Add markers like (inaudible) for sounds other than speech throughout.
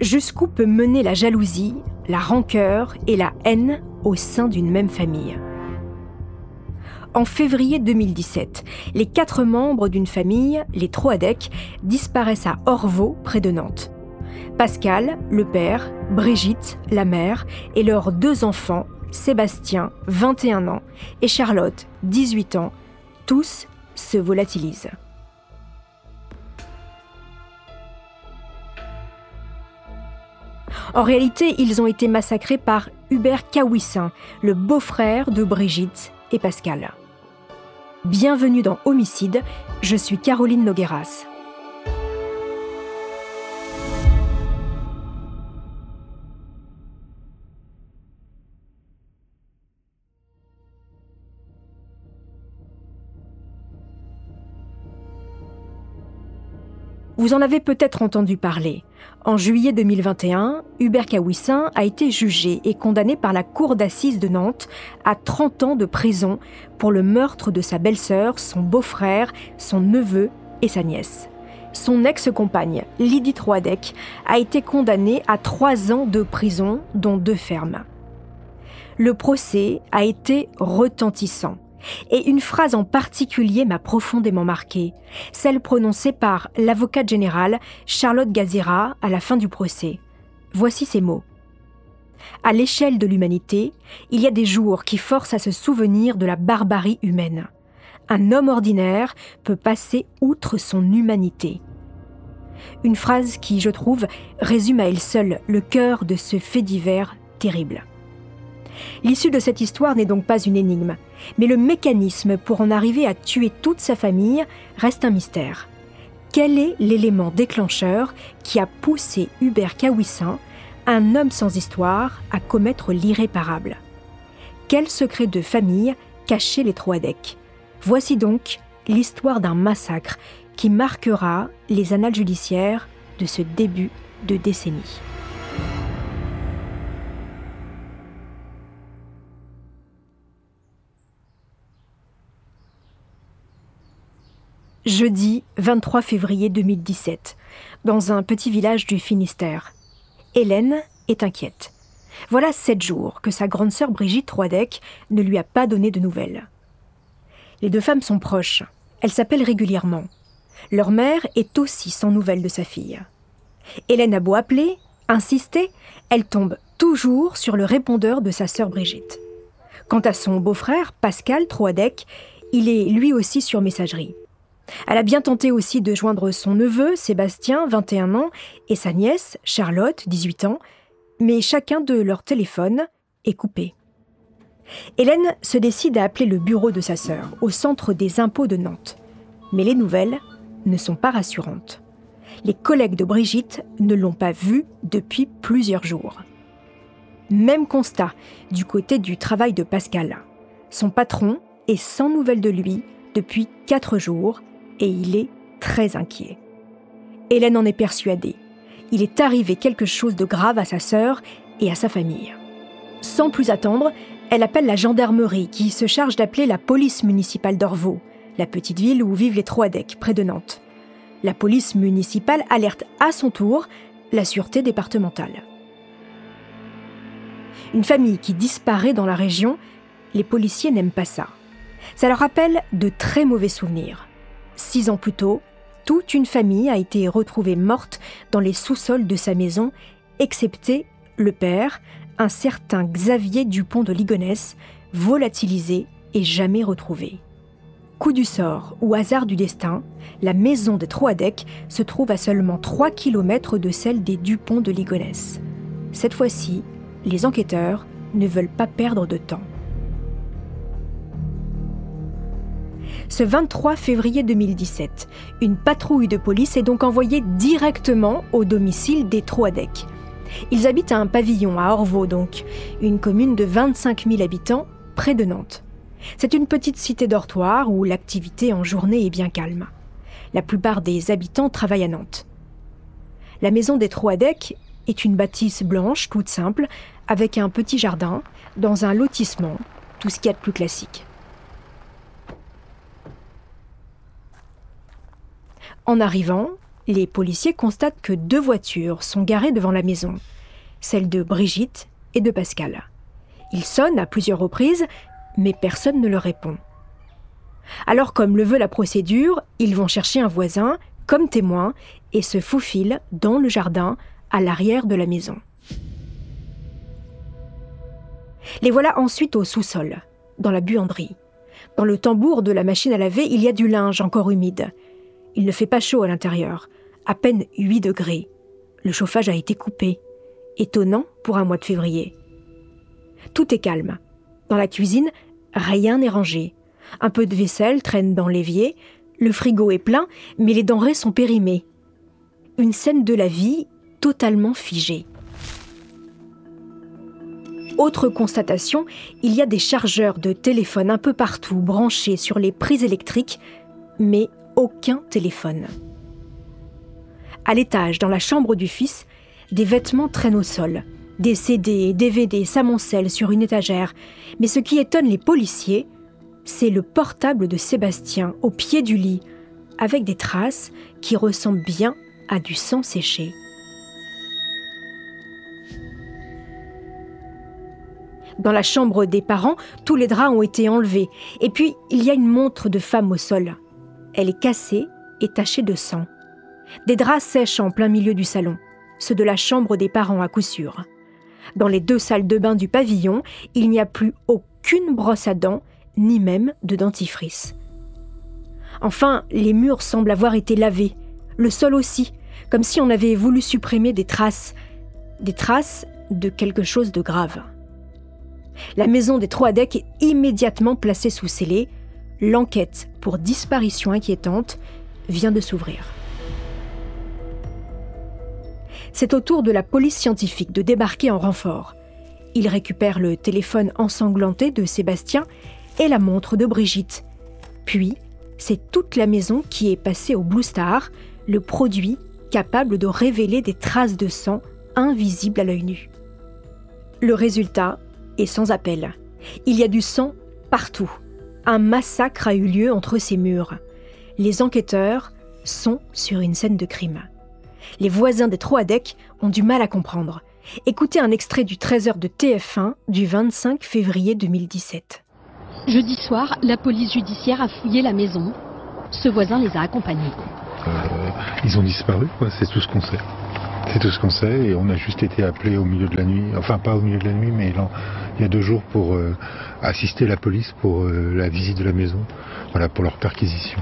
Jusqu'où peut mener la jalousie, la rancœur et la haine au sein d'une même famille? En février 2017, les quatre membres d'une famille, les Troadec, disparaissent à Orvaux, près de Nantes. Pascal, le père, Brigitte, la mère, et leurs deux enfants, Sébastien, 21 ans, et Charlotte, 18 ans, tous se volatilisent. En réalité, ils ont été massacrés par Hubert Kawissin, le beau-frère de Brigitte et Pascal. Bienvenue dans Homicide, je suis Caroline Nogueras. Vous en avez peut-être entendu parler. En juillet 2021, Hubert Kawissin a été jugé et condamné par la Cour d'assises de Nantes à 30 ans de prison pour le meurtre de sa belle-sœur, son beau-frère, son neveu et sa nièce. Son ex-compagne, Lydie Troadec, a été condamnée à 3 ans de prison, dont deux fermes. Le procès a été retentissant. Et une phrase en particulier m'a profondément marquée, celle prononcée par l'avocate générale Charlotte Gazira à la fin du procès. Voici ces mots. À l'échelle de l'humanité, il y a des jours qui forcent à se souvenir de la barbarie humaine. Un homme ordinaire peut passer outre son humanité. Une phrase qui, je trouve, résume à elle seule le cœur de ce fait divers terrible. L'issue de cette histoire n'est donc pas une énigme, mais le mécanisme pour en arriver à tuer toute sa famille reste un mystère. Quel est l'élément déclencheur qui a poussé Hubert Kawissin, un homme sans histoire, à commettre l'irréparable? Quel secret de famille cachait les Troadec Voici donc l'histoire d'un massacre qui marquera les annales judiciaires de ce début de décennie. Jeudi 23 février 2017, dans un petit village du Finistère. Hélène est inquiète. Voilà sept jours que sa grande sœur Brigitte Troidec ne lui a pas donné de nouvelles. Les deux femmes sont proches. Elles s'appellent régulièrement. Leur mère est aussi sans nouvelles de sa fille. Hélène a beau appeler, insister, elle tombe toujours sur le répondeur de sa sœur Brigitte. Quant à son beau-frère, Pascal Troadec, il est lui aussi sur messagerie. Elle a bien tenté aussi de joindre son neveu, Sébastien, 21 ans, et sa nièce, Charlotte, 18 ans, mais chacun de leurs téléphones est coupé. Hélène se décide à appeler le bureau de sa sœur, au centre des impôts de Nantes. Mais les nouvelles ne sont pas rassurantes. Les collègues de Brigitte ne l'ont pas vue depuis plusieurs jours. Même constat du côté du travail de Pascal. Son patron est sans nouvelles de lui depuis quatre jours et il est très inquiet. Hélène en est persuadée. Il est arrivé quelque chose de grave à sa sœur et à sa famille. Sans plus attendre, elle appelle la gendarmerie qui se charge d'appeler la police municipale d'Orvaux, la petite ville où vivent les Troadec, près de Nantes. La police municipale alerte à son tour la sûreté départementale. Une famille qui disparaît dans la région, les policiers n'aiment pas ça. Ça leur rappelle de très mauvais souvenirs. Six ans plus tôt, toute une famille a été retrouvée morte dans les sous-sols de sa maison, excepté le père, un certain Xavier Dupont de Ligonnès, volatilisé et jamais retrouvé. Coup du sort ou hasard du destin, la maison des Troadec se trouve à seulement 3 km de celle des Dupont de Ligonnès. Cette fois-ci, les enquêteurs ne veulent pas perdre de temps. Ce 23 février 2017, une patrouille de police est donc envoyée directement au domicile des Troadec. Ils habitent à un pavillon à Orvaux donc, une commune de 25 000 habitants près de Nantes. C'est une petite cité dortoir où l'activité en journée est bien calme. La plupart des habitants travaillent à Nantes. La maison des Troadec est une bâtisse blanche toute simple, avec un petit jardin, dans un lotissement, tout ce qu'il y a de plus classique. En arrivant, les policiers constatent que deux voitures sont garées devant la maison, celle de Brigitte et de Pascal. Ils sonnent à plusieurs reprises, mais personne ne leur répond. Alors, comme le veut la procédure, ils vont chercher un voisin comme témoin et se faufilent dans le jardin à l'arrière de la maison. Les voilà ensuite au sous-sol, dans la buanderie. Dans le tambour de la machine à laver, il y a du linge encore humide. Il ne fait pas chaud à l'intérieur, à peine 8 degrés. Le chauffage a été coupé. Étonnant pour un mois de février. Tout est calme. Dans la cuisine, rien n'est rangé. Un peu de vaisselle traîne dans l'évier, le frigo est plein, mais les denrées sont périmées. Une scène de la vie totalement figée. Autre constatation, il y a des chargeurs de téléphone un peu partout branchés sur les prises électriques, mais aucun téléphone. À l'étage, dans la chambre du fils, des vêtements traînent au sol. Des CD, DVD s'amoncellent sur une étagère. Mais ce qui étonne les policiers, c'est le portable de Sébastien au pied du lit, avec des traces qui ressemblent bien à du sang séché. Dans la chambre des parents, tous les draps ont été enlevés. Et puis, il y a une montre de femme au sol. Elle est cassée et tachée de sang. Des draps sèchent en plein milieu du salon, ceux de la chambre des parents à coup sûr. Dans les deux salles de bain du pavillon, il n'y a plus aucune brosse à dents, ni même de dentifrice. Enfin, les murs semblent avoir été lavés, le sol aussi, comme si on avait voulu supprimer des traces, des traces de quelque chose de grave. La maison des Troadec est immédiatement placée sous scellé. L'enquête pour disparition inquiétante vient de s'ouvrir. C'est au tour de la police scientifique de débarquer en renfort. Ils récupèrent le téléphone ensanglanté de Sébastien et la montre de Brigitte. Puis, c'est toute la maison qui est passée au Blue Star, le produit capable de révéler des traces de sang invisibles à l'œil nu. Le résultat est sans appel. Il y a du sang partout. Un massacre a eu lieu entre ces murs. Les enquêteurs sont sur une scène de crime. Les voisins des Troadec ont du mal à comprendre. Écoutez un extrait du 13h de TF1 du 25 février 2017. Jeudi soir, la police judiciaire a fouillé la maison. Ce voisin les a accompagnés. Euh, ils ont disparu, c'est tout ce qu'on sait. C'est tout ce qu'on sait et on a juste été appelé au milieu de la nuit, enfin pas au milieu de la nuit, mais il y a deux jours pour euh, assister la police pour euh, la visite de la maison, pour leur perquisition.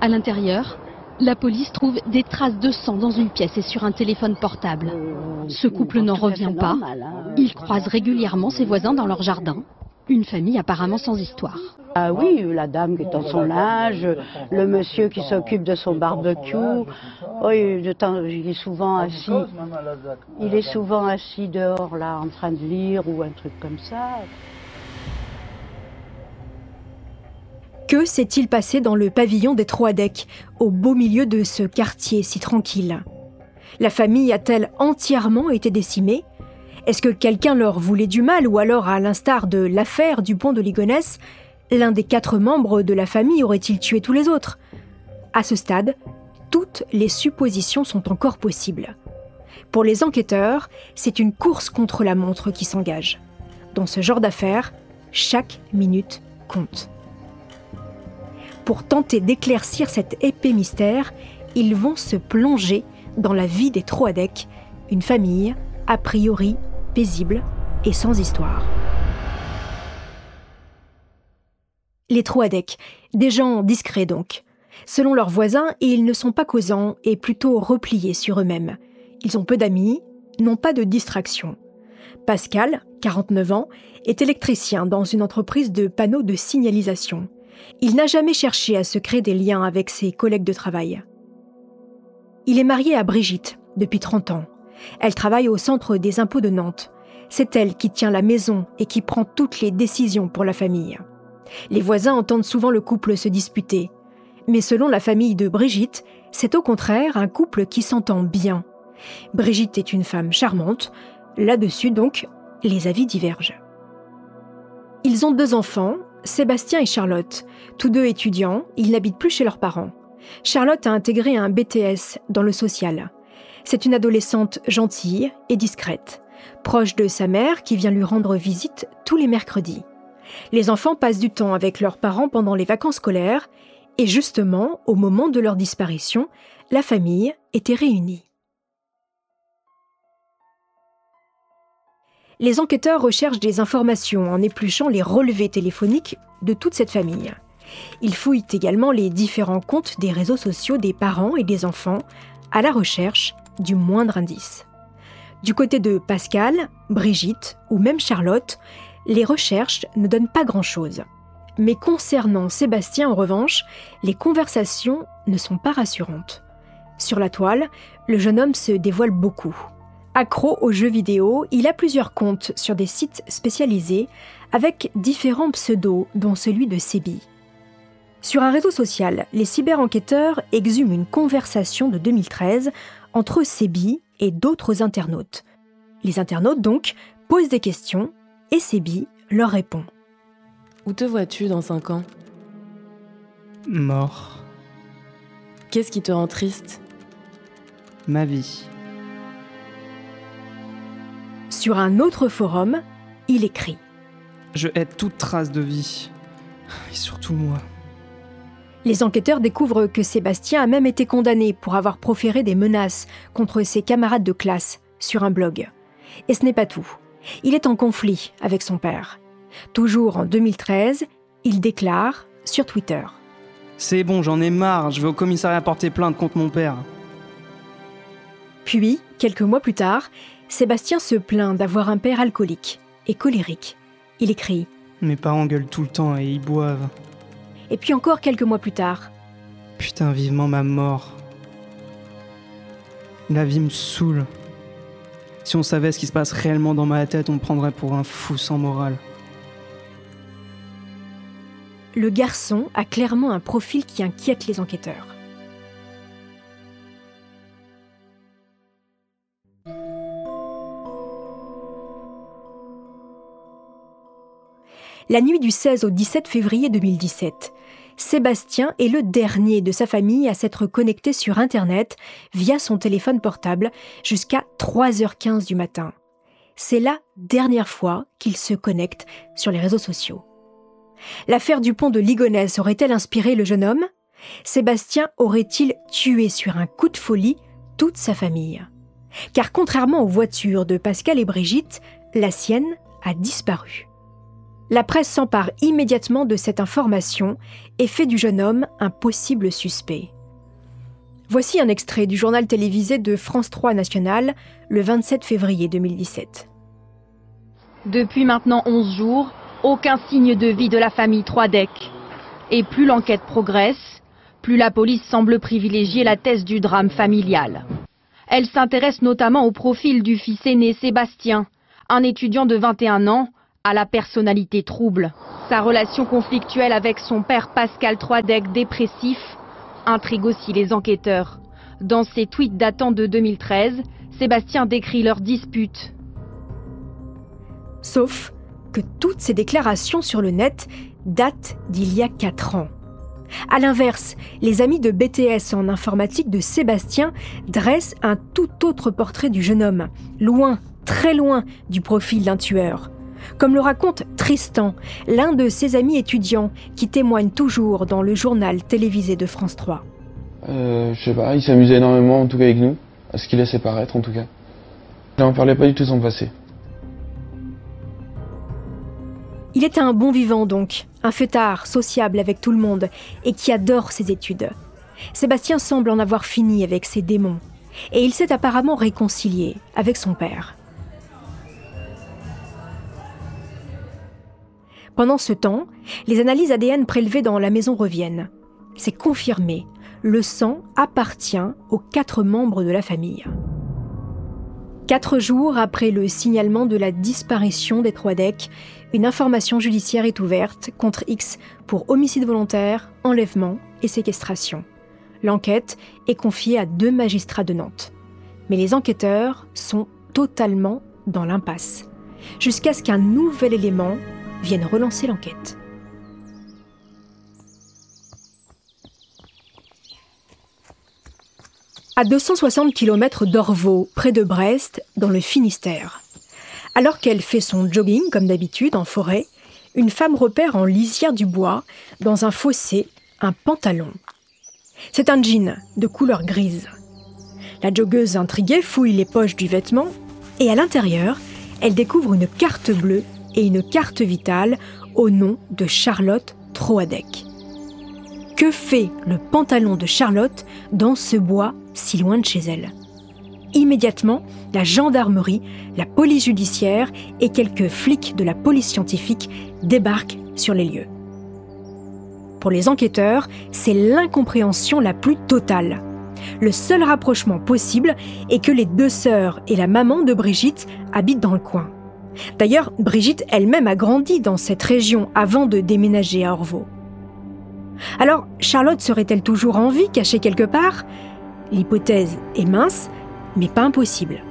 À l'intérieur, la police trouve des traces de sang dans une pièce et sur un téléphone portable. Ce couple n'en revient pas. Il croise régulièrement ses voisins dans leur jardin. Une famille apparemment sans histoire. Ah oui, la dame qui est en son âge, le monsieur qui s'occupe de son barbecue. Oh, il est souvent assis. Il est souvent assis dehors là, en train de lire ou un truc comme ça. Que s'est-il passé dans le pavillon des Troadec, au beau milieu de ce quartier si tranquille? La famille a-t-elle entièrement été décimée? Est-ce que quelqu'un leur voulait du mal ou alors, à l'instar de l'affaire du pont de Ligonnès, l'un des quatre membres de la famille aurait-il tué tous les autres? À ce stade, toutes les suppositions sont encore possibles. Pour les enquêteurs, c'est une course contre la montre qui s'engage. Dans ce genre d'affaires, chaque minute compte. Pour tenter d'éclaircir cet épais mystère, ils vont se plonger dans la vie des Troadec, une famille a priori paisible et sans histoire. Les Troadec, des gens discrets donc. Selon leurs voisins, ils ne sont pas causants et plutôt repliés sur eux-mêmes. Ils ont peu d'amis, n'ont pas de distraction. Pascal, 49 ans, est électricien dans une entreprise de panneaux de signalisation. Il n'a jamais cherché à se créer des liens avec ses collègues de travail. Il est marié à Brigitte depuis 30 ans. Elle travaille au centre des impôts de Nantes. C'est elle qui tient la maison et qui prend toutes les décisions pour la famille. Les voisins entendent souvent le couple se disputer. Mais selon la famille de Brigitte, c'est au contraire un couple qui s'entend bien. Brigitte est une femme charmante. Là-dessus, donc, les avis divergent. Ils ont deux enfants, Sébastien et Charlotte. Tous deux étudiants, ils n'habitent plus chez leurs parents. Charlotte a intégré un BTS dans le social. C'est une adolescente gentille et discrète, proche de sa mère qui vient lui rendre visite tous les mercredis. Les enfants passent du temps avec leurs parents pendant les vacances scolaires et justement, au moment de leur disparition, la famille était réunie. Les enquêteurs recherchent des informations en épluchant les relevés téléphoniques de toute cette famille. Ils fouillent également les différents comptes des réseaux sociaux des parents et des enfants à la recherche du moindre indice. Du côté de Pascal, Brigitte ou même Charlotte, les recherches ne donnent pas grand-chose. Mais concernant Sébastien, en revanche, les conversations ne sont pas rassurantes. Sur la toile, le jeune homme se dévoile beaucoup. Accro aux jeux vidéo, il a plusieurs comptes sur des sites spécialisés avec différents pseudos, dont celui de Sébi. Sur un réseau social, les cyber-enquêteurs exhument une conversation de 2013 entre Sébi et d'autres internautes. Les internautes, donc, posent des questions et Sébi leur répond. Où te vois-tu dans 5 ans? Mort. Qu'est-ce qui te rend triste? Ma vie. Sur un autre forum, il écrit Je hais toute trace de vie. Et surtout moi. Les enquêteurs découvrent que Sébastien a même été condamné pour avoir proféré des menaces contre ses camarades de classe sur un blog. Et ce n'est pas tout. Il est en conflit avec son père. Toujours en 2013, il déclare sur Twitter C'est bon, j'en ai marre, je vais au commissariat porter plainte contre mon père. Puis, quelques mois plus tard, Sébastien se plaint d'avoir un père alcoolique et colérique. Il écrit Mes parents gueulent tout le temps et ils boivent. Et puis encore quelques mois plus tard. Putain, vivement ma mort. La vie me saoule. Si on savait ce qui se passe réellement dans ma tête, on me prendrait pour un fou sans morale. Le garçon a clairement un profil qui inquiète les enquêteurs. La nuit du 16 au 17 février 2017, Sébastien est le dernier de sa famille à s'être connecté sur Internet via son téléphone portable jusqu'à 3h15 du matin. C'est la dernière fois qu'il se connecte sur les réseaux sociaux. L'affaire du pont de Ligonnès aurait-elle inspiré le jeune homme? Sébastien aurait-il tué sur un coup de folie toute sa famille? Car contrairement aux voitures de Pascal et Brigitte, la sienne a disparu. La presse s'empare immédiatement de cette information et fait du jeune homme un possible suspect. Voici un extrait du journal télévisé de France 3 National le 27 février 2017. Depuis maintenant 11 jours, aucun signe de vie de la famille Troidec. Et plus l'enquête progresse, plus la police semble privilégier la thèse du drame familial. Elle s'intéresse notamment au profil du fils aîné Sébastien, un étudiant de 21 ans à la personnalité trouble. Sa relation conflictuelle avec son père Pascal Troidec dépressif intrigue aussi les enquêteurs. Dans ses tweets datant de 2013, Sébastien décrit leur dispute. Sauf que toutes ces déclarations sur le net datent d'il y a 4 ans. A l'inverse, les amis de BTS en informatique de Sébastien dressent un tout autre portrait du jeune homme, loin, très loin du profil d'un tueur comme le raconte Tristan, l'un de ses amis étudiants qui témoigne toujours dans le journal télévisé de France 3. Euh, je sais pas, il s'amusait énormément en tout cas avec nous, à ce qu'il laissait paraître en tout cas. Il n'en parlait pas du tout son passé. Il était un bon vivant donc, un fêtard, sociable avec tout le monde et qui adore ses études. Sébastien semble en avoir fini avec ses démons et il s'est apparemment réconcilié avec son père. Pendant ce temps, les analyses ADN prélevées dans la maison reviennent. C'est confirmé, le sang appartient aux quatre membres de la famille. Quatre jours après le signalement de la disparition des trois decks, une information judiciaire est ouverte contre X pour homicide volontaire, enlèvement et séquestration. L'enquête est confiée à deux magistrats de Nantes. Mais les enquêteurs sont totalement dans l'impasse, jusqu'à ce qu'un nouvel élément viennent relancer l'enquête. À 260 km d'Orvaux, près de Brest, dans le Finistère. Alors qu'elle fait son jogging, comme d'habitude, en forêt, une femme repère en lisière du bois, dans un fossé, un pantalon. C'est un jean de couleur grise. La joggeuse intriguée fouille les poches du vêtement et à l'intérieur, elle découvre une carte bleue et une carte vitale au nom de Charlotte Troadec. Que fait le pantalon de Charlotte dans ce bois si loin de chez elle? Immédiatement, la gendarmerie, la police judiciaire et quelques flics de la police scientifique débarquent sur les lieux. Pour les enquêteurs, c'est l'incompréhension la plus totale. Le seul rapprochement possible est que les deux sœurs et la maman de Brigitte habitent dans le coin. D'ailleurs, Brigitte elle-même a grandi dans cette région avant de déménager à Orvaux. Alors, Charlotte serait-elle toujours en vie, cachée quelque part? L'hypothèse est mince, mais pas impossible.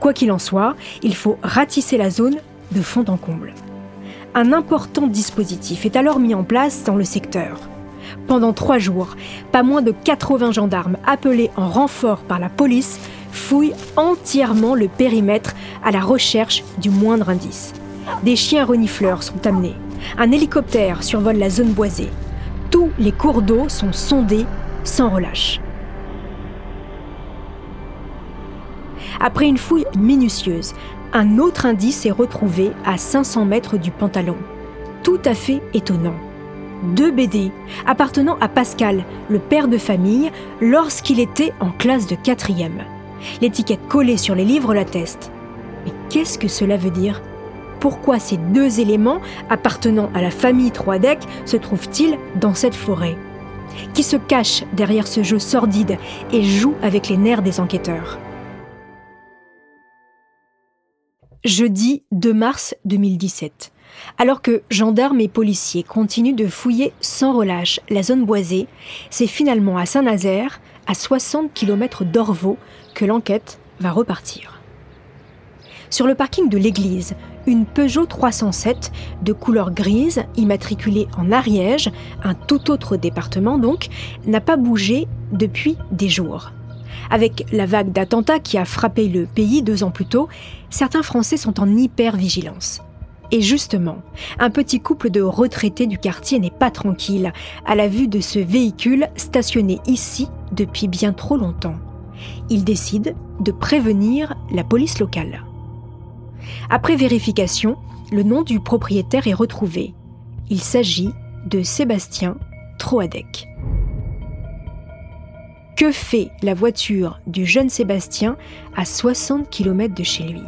Quoi qu'il en soit, il faut ratisser la zone de fond en comble. Un important dispositif est alors mis en place dans le secteur. Pendant trois jours, pas moins de 80 gendarmes appelés en renfort par la police fouillent entièrement le périmètre à la recherche du moindre indice. Des chiens renifleurs sont amenés. Un hélicoptère survole la zone boisée. Tous les cours d'eau sont sondés sans relâche. Après une fouille minutieuse, un autre indice est retrouvé à 500 mètres du pantalon. Tout à fait étonnant. Deux BD appartenant à Pascal, le père de famille, lorsqu'il était en classe de quatrième. L'étiquette collée sur les livres l'atteste. Mais qu'est-ce que cela veut dire? Pourquoi ces deux éléments appartenant à la famille Troidec se trouvent-ils dans cette forêt? Qui se cache derrière ce jeu sordide et joue avec les nerfs des enquêteurs? Jeudi 2 mars 2017. Alors que gendarmes et policiers continuent de fouiller sans relâche la zone boisée, c'est finalement à Saint-Nazaire, à 60 km d'Orvaux, que l'enquête va repartir. Sur le parking de l'église, une Peugeot 307 de couleur grise, immatriculée en Ariège, un tout autre département donc, n'a pas bougé depuis des jours. Avec la vague d'attentats qui a frappé le pays deux ans plus tôt, certains Français sont en hyper-vigilance. Et justement, un petit couple de retraités du quartier n'est pas tranquille à la vue de ce véhicule stationné ici depuis bien trop longtemps. Ils décident de prévenir la police locale. Après vérification, le nom du propriétaire est retrouvé. Il s'agit de Sébastien Troadec. Que fait la voiture du jeune Sébastien à 60 km de chez lui?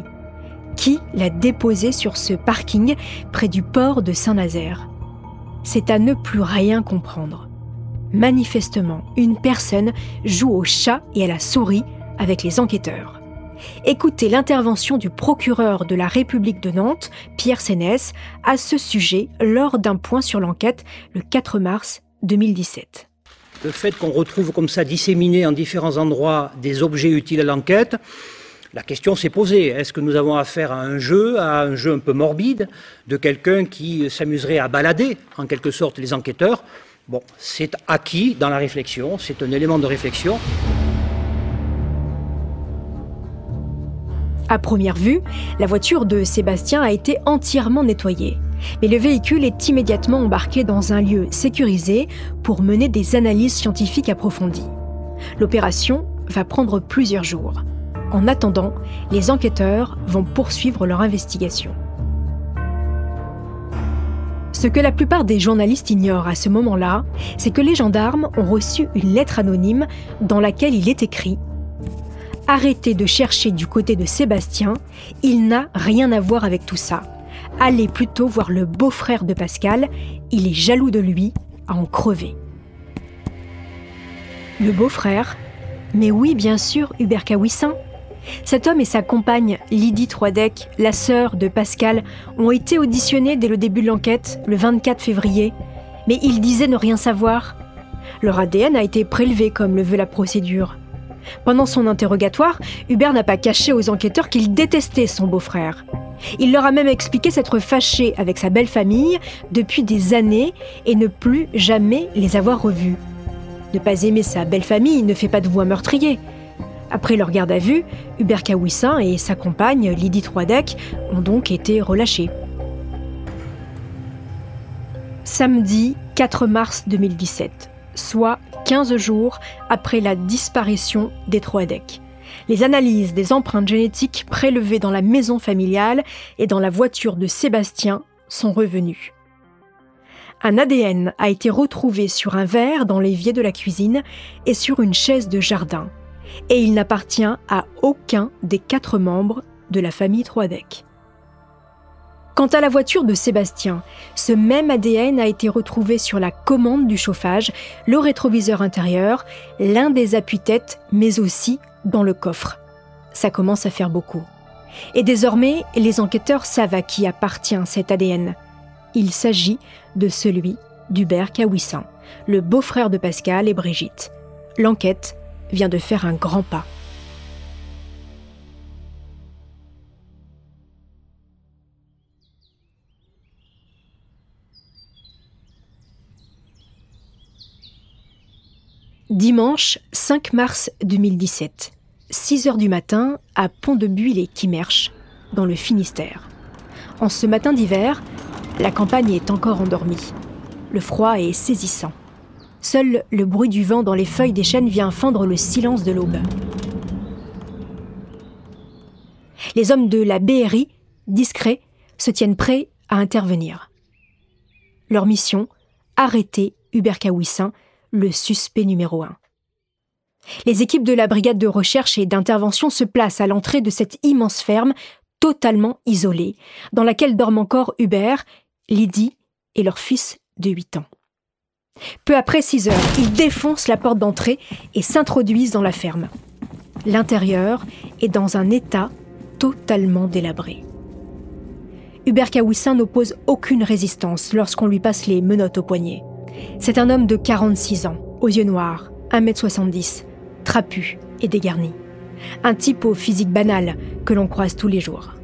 Qui l'a déposée sur ce parking près du port de Saint-Nazaire C'est à ne plus rien comprendre. Manifestement, une personne joue au chat et à la souris avec les enquêteurs. Écoutez l'intervention du procureur de la République de Nantes, Pierre Sénès, à ce sujet lors d'un point sur l'enquête le 4 mars 2017 le fait qu'on retrouve comme ça disséminés en différents endroits des objets utiles à l'enquête, la question s'est posée. Est-ce que nous avons affaire à un jeu, à un jeu un peu morbide, de quelqu'un qui s'amuserait à balader, en quelque sorte, les enquêteurs? Bon, c'est acquis dans la réflexion, c'est un élément de réflexion. À première vue, la voiture de Sébastien a été entièrement nettoyée. Mais le véhicule est immédiatement embarqué dans un lieu sécurisé pour mener des analyses scientifiques approfondies. L'opération va prendre plusieurs jours. En attendant, les enquêteurs vont poursuivre leur investigation. Ce que la plupart des journalistes ignorent à ce moment-là, c'est que les gendarmes ont reçu une lettre anonyme dans laquelle il est écrit Arrêtez de chercher du côté de Sébastien, il n'a rien à voir avec tout ça allez plutôt voir le beau-frère de Pascal, il est jaloux de lui, à en crever. Le beau-frère? Mais oui, bien sûr, Hubert Kawissin. Cet homme et sa compagne, Lydie Troidec, la sœur de Pascal, ont été auditionnés dès le début de l'enquête, le 24 février, mais ils disaient ne rien savoir. Leur ADN a été prélevé comme le veut la procédure. Pendant son interrogatoire, Hubert n'a pas caché aux enquêteurs qu'il détestait son beau-frère. Il leur a même expliqué s'être fâché avec sa belle famille depuis des années et ne plus jamais les avoir revus. Ne pas aimer sa belle famille ne fait pas de vous un meurtrier. Après leur garde à vue, Hubert Kawissin et sa compagne Lydie Troidec ont donc été relâchés. Samedi 4 mars 2017, soit 15 jours après la disparition des Troidec. Les analyses des empreintes génétiques prélevées dans la maison familiale et dans la voiture de Sébastien sont revenues. Un ADN a été retrouvé sur un verre dans l'évier de la cuisine et sur une chaise de jardin, et il n'appartient à aucun des quatre membres de la famille Troidec. Quant à la voiture de Sébastien, ce même ADN a été retrouvé sur la commande du chauffage, le rétroviseur intérieur, l'un des appuis-têtes, mais aussi dans le coffre. Ça commence à faire beaucoup. Et désormais, les enquêteurs savent à qui appartient cet ADN. Il s'agit de celui d'Hubert Kawissin, le beau-frère de Pascal et Brigitte. L'enquête vient de faire un grand pas. Dimanche 5 mars 2017, 6 heures du matin à Pont-de-Buis et Quimerche, dans le Finistère. En ce matin d'hiver, la campagne est encore endormie. Le froid est saisissant. Seul le bruit du vent dans les feuilles des chênes vient fendre le silence de l'aube. Les hommes de la BRI, discrets, se tiennent prêts à intervenir. Leur mission arrêter Hubert Kawissin, le suspect numéro un. Les équipes de la brigade de recherche et d'intervention se placent à l'entrée de cette immense ferme, totalement isolée, dans laquelle dorment encore Hubert, Lydie et leur fils de 8 ans. Peu après 6 heures, ils défoncent la porte d'entrée et s'introduisent dans la ferme. L'intérieur est dans un état totalement délabré. Hubert Kawissin n'oppose aucune résistance lorsqu'on lui passe les menottes au poignet. C'est un homme de 46 ans, aux yeux noirs, 1m70, trapu et dégarni. Un type au physique banal que l'on croise tous les jours.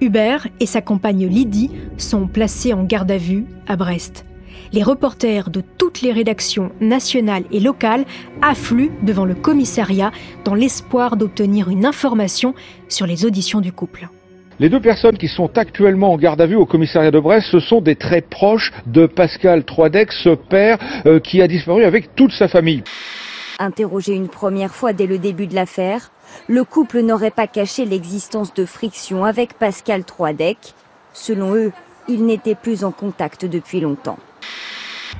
Hubert et sa compagne Lydie sont placés en garde à vue à Brest. Les reporters de toutes les rédactions nationales et locales affluent devant le commissariat dans l'espoir d'obtenir une information sur les auditions du couple. Les deux personnes qui sont actuellement en garde à vue au commissariat de Brest, ce sont des très proches de Pascal Troidec, ce père euh, qui a disparu avec toute sa famille. Interrogé une première fois dès le début de l'affaire, le couple n'aurait pas caché l'existence de frictions avec Pascal Troidec. Selon eux, ils n'étaient plus en contact depuis longtemps.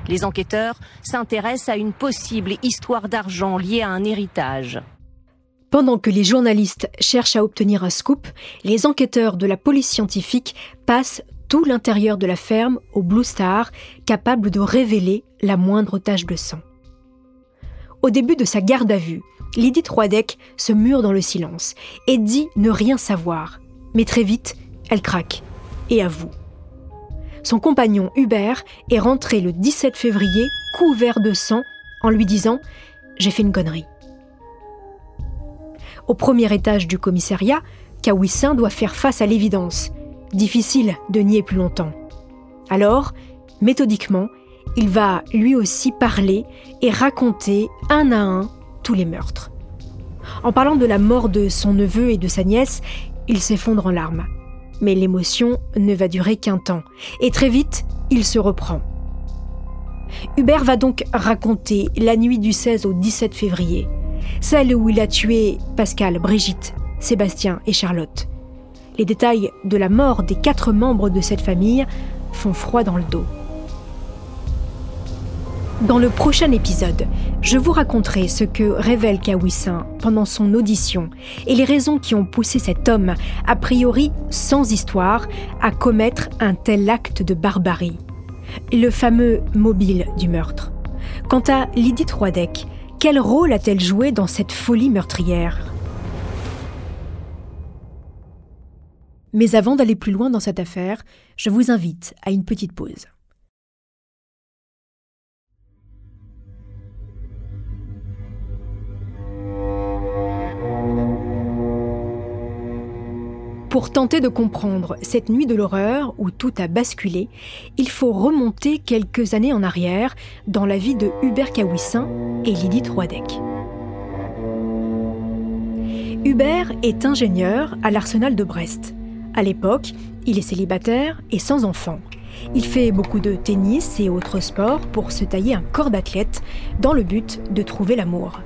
Les enquêteurs s'intéressent à une possible histoire d'argent liée à un héritage. Pendant que les journalistes cherchent à obtenir un scoop, les enquêteurs de la police scientifique passent tout l'intérieur de la ferme au Blue Star, capable de révéler la moindre tache de sang. Au début de sa garde à vue, Lydie Troidec se mure dans le silence et dit ne rien savoir. Mais très vite, elle craque et avoue. Son compagnon Hubert est rentré le 17 février couvert de sang en lui disant ⁇ J'ai fait une connerie ⁇ au premier étage du commissariat, Kawissin doit faire face à l'évidence. Difficile de nier plus longtemps. Alors, méthodiquement, il va lui aussi parler et raconter un à un tous les meurtres. En parlant de la mort de son neveu et de sa nièce, il s'effondre en larmes. Mais l'émotion ne va durer qu'un temps, et très vite, il se reprend. Hubert va donc raconter la nuit du 16 au 17 février, celle où il a tué Pascal, Brigitte, Sébastien et Charlotte. Les détails de la mort des quatre membres de cette famille font froid dans le dos. Dans le prochain épisode, je vous raconterai ce que révèle Kawissin pendant son audition et les raisons qui ont poussé cet homme, a priori sans histoire, à commettre un tel acte de barbarie. Le fameux mobile du meurtre. Quant à Lydie Troidec, quel rôle a-t-elle joué dans cette folie meurtrière? Mais avant d'aller plus loin dans cette affaire, je vous invite à une petite pause. Pour tenter de comprendre cette nuit de l'horreur où tout a basculé, il faut remonter quelques années en arrière dans la vie de Hubert Kawissin et Lydie Troidec. Hubert est ingénieur à l'arsenal de Brest. À l'époque, il est célibataire et sans enfant. Il fait beaucoup de tennis et autres sports pour se tailler un corps d'athlète dans le but de trouver l'amour.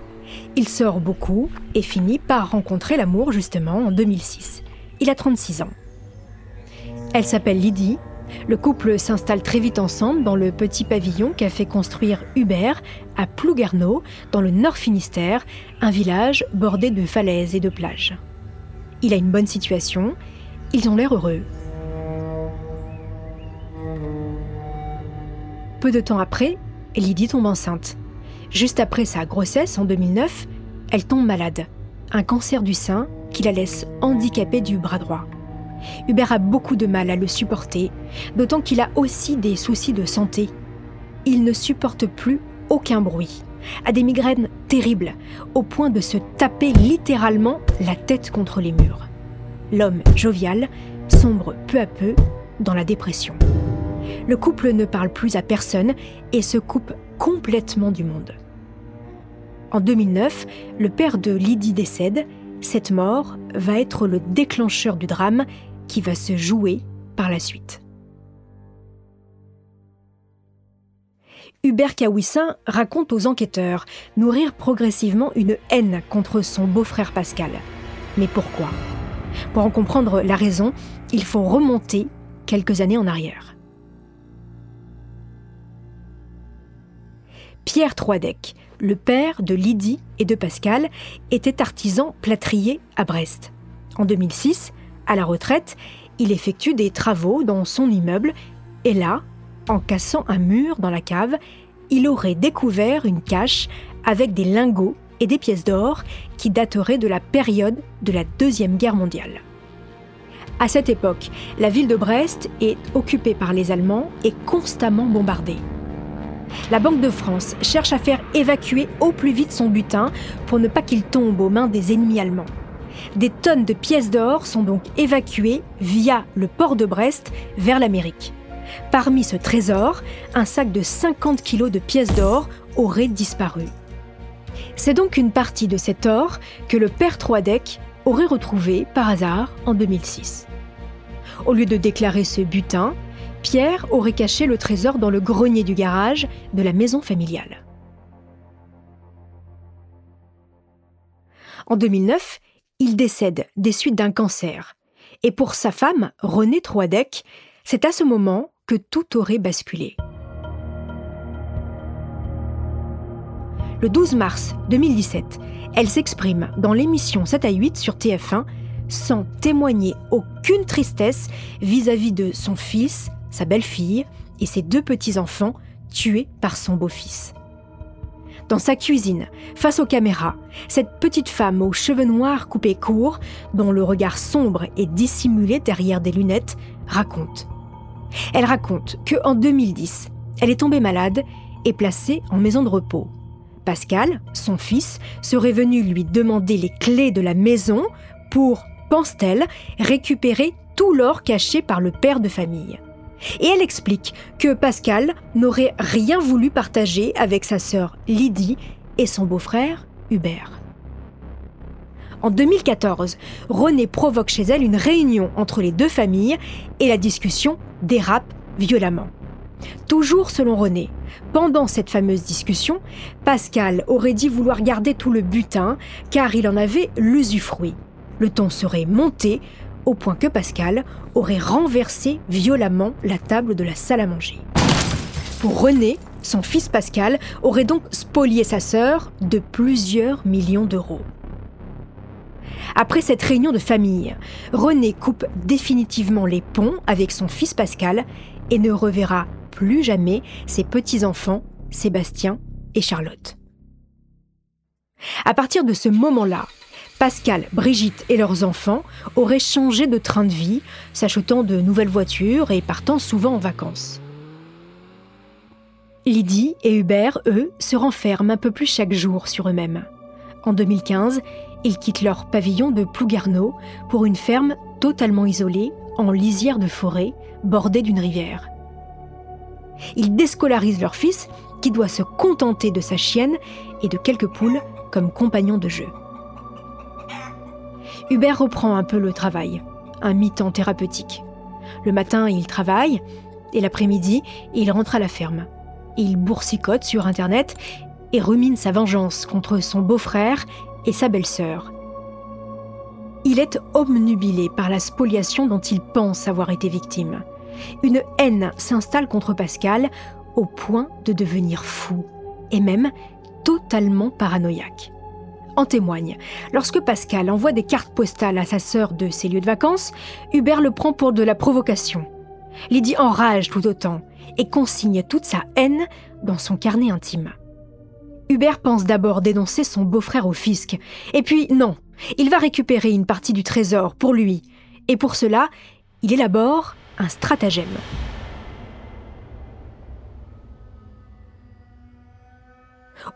Il sort beaucoup et finit par rencontrer l'amour justement en 2006. Il a 36 ans. Elle s'appelle Lydie. Le couple s'installe très vite ensemble dans le petit pavillon qu'a fait construire Hubert à Plouguerneau, dans le Nord Finistère, un village bordé de falaises et de plages. Il a une bonne situation, ils ont l'air heureux. Peu de temps après, Lydie tombe enceinte. Juste après sa grossesse, en 2009, elle tombe malade. Un cancer du sein qui la laisse handicapée du bras droit. Hubert a beaucoup de mal à le supporter, d'autant qu'il a aussi des soucis de santé. Il ne supporte plus aucun bruit, a des migraines terribles, au point de se taper littéralement la tête contre les murs. L'homme jovial sombre peu à peu dans la dépression. Le couple ne parle plus à personne et se coupe complètement du monde. En 2009, le père de Lydie décède. Cette mort va être le déclencheur du drame qui va se jouer par la suite. Hubert Kawissin raconte aux enquêteurs nourrir progressivement une haine contre son beau-frère Pascal. Mais pourquoi? Pour en comprendre la raison, il faut remonter quelques années en arrière. Pierre Troidec, le père de Lydie et de Pascal, était artisan plâtrier à Brest. En 2006, à la retraite, il effectue des travaux dans son immeuble et là, en cassant un mur dans la cave, il aurait découvert une cache avec des lingots et des pièces d'or qui dateraient de la période de la Deuxième Guerre mondiale. À cette époque, la ville de Brest est occupée par les Allemands et constamment bombardée. La Banque de France cherche à faire évacuer au plus vite son butin pour ne pas qu'il tombe aux mains des ennemis allemands. Des tonnes de pièces d'or sont donc évacuées via le port de Brest vers l'Amérique. Parmi ce trésor, un sac de 50 kilos de pièces d'or aurait disparu. C'est donc une partie de cet or que le père Troidec aurait retrouvé par hasard en 2006. Au lieu de déclarer ce butin, Pierre aurait caché le trésor dans le grenier du garage de la maison familiale. En 2009, il décède des suites d'un cancer. Et pour sa femme, Renée Troidec, c'est à ce moment que tout aurait basculé. Le 12 mars 2017, elle s'exprime dans l'émission 7 à 8 sur TF1 sans témoigner aucune tristesse vis-à-vis -vis de son fils, sa belle-fille et ses deux petits-enfants tués par son beau-fils. Dans sa cuisine, face aux caméras, cette petite femme aux cheveux noirs coupés courts, dont le regard sombre est dissimulé derrière des lunettes, raconte. Elle raconte que en 2010, elle est tombée malade et placée en maison de repos. Pascal, son fils, serait venu lui demander les clés de la maison pour, pense-t-elle, récupérer tout l'or caché par le père de famille. Et elle explique que Pascal n'aurait rien voulu partager avec sa sœur Lydie et son beau-frère Hubert. En 2014, René provoque chez elle une réunion entre les deux familles et la discussion dérape violemment. Toujours selon René, pendant cette fameuse discussion, Pascal aurait dit vouloir garder tout le butin car il en avait l'usufruit. Le ton serait monté au point que Pascal aurait renversé violemment la table de la salle à manger. Pour René, son fils Pascal aurait donc spolié sa sœur de plusieurs millions d'euros. Après cette réunion de famille, René coupe définitivement les ponts avec son fils Pascal et ne reverra plus jamais ses petits-enfants, Sébastien et Charlotte. À partir de ce moment-là, Pascal, Brigitte et leurs enfants auraient changé de train de vie, s'achetant de nouvelles voitures et partant souvent en vacances. Lydie et Hubert, eux, se renferment un peu plus chaque jour sur eux-mêmes. En 2015, ils quittent leur pavillon de Plougarneau pour une ferme totalement isolé, en lisière de forêt, bordée d'une rivière. Ils déscolarisent leur fils, qui doit se contenter de sa chienne et de quelques poules comme compagnons de jeu. Hubert reprend un peu le travail, un mi-temps thérapeutique. Le matin, il travaille, et l'après-midi, il rentre à la ferme. Il boursicote sur Internet et rumine sa vengeance contre son beau-frère et sa belle-sœur. Il est obnubilé par la spoliation dont il pense avoir été victime. Une haine s'installe contre Pascal au point de devenir fou et même totalement paranoïaque. En témoigne, lorsque Pascal envoie des cartes postales à sa sœur de ses lieux de vacances, Hubert le prend pour de la provocation. Lydie enrage tout autant et consigne toute sa haine dans son carnet intime. Hubert pense d'abord dénoncer son beau-frère au fisc, et puis non, il va récupérer une partie du trésor pour lui, et pour cela, il élabore un stratagème.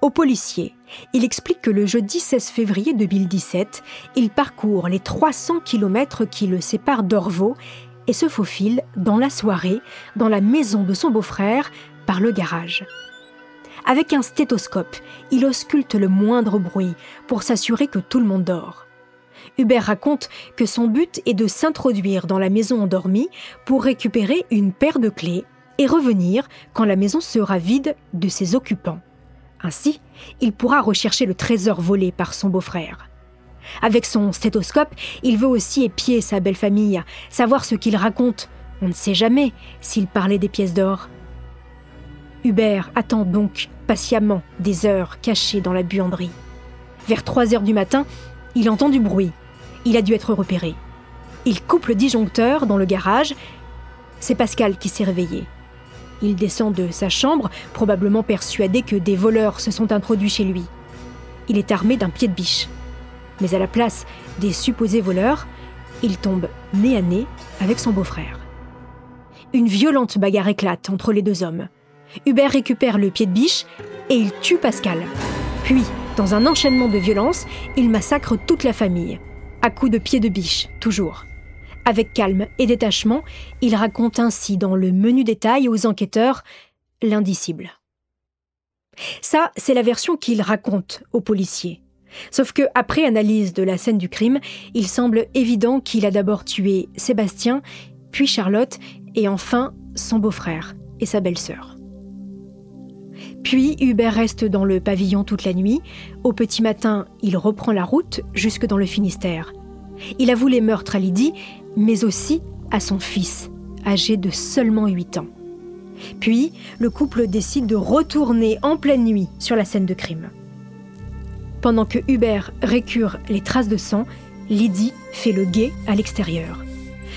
Au policier, il explique que le jeudi 16 février 2017, il parcourt les 300 km qui le séparent d'Orvaux et se faufile dans la soirée dans la maison de son beau-frère par le garage. Avec un stéthoscope, il ausculte le moindre bruit pour s'assurer que tout le monde dort. Hubert raconte que son but est de s'introduire dans la maison endormie pour récupérer une paire de clés et revenir quand la maison sera vide de ses occupants. Ainsi, il pourra rechercher le trésor volé par son beau-frère. Avec son stéthoscope, il veut aussi épier sa belle famille, savoir ce qu'il raconte. On ne sait jamais s'il parlait des pièces d'or. Hubert attend donc patiemment des heures cachées dans la buanderie. Vers 3 heures du matin, il entend du bruit. Il a dû être repéré. Il coupe le disjoncteur dans le garage. C'est Pascal qui s'est réveillé. Il descend de sa chambre, probablement persuadé que des voleurs se sont introduits chez lui. Il est armé d'un pied de biche. Mais à la place des supposés voleurs, il tombe nez à nez avec son beau-frère. Une violente bagarre éclate entre les deux hommes. Hubert récupère le pied de biche et il tue Pascal. Puis, dans un enchaînement de violences, il massacre toute la famille. À coups de pied de biche, toujours. Avec calme et détachement, il raconte ainsi dans le menu détail aux enquêteurs l'indicible. Ça, c'est la version qu'il raconte aux policiers. Sauf que, après analyse de la scène du crime, il semble évident qu'il a d'abord tué Sébastien, puis Charlotte, et enfin son beau-frère et sa belle-sœur. Puis Hubert reste dans le pavillon toute la nuit. Au petit matin, il reprend la route jusque dans le Finistère. Il avoue les meurtres à Lydie, mais aussi à son fils, âgé de seulement 8 ans. Puis, le couple décide de retourner en pleine nuit sur la scène de crime. Pendant que Hubert récure les traces de sang, Lydie fait le guet à l'extérieur.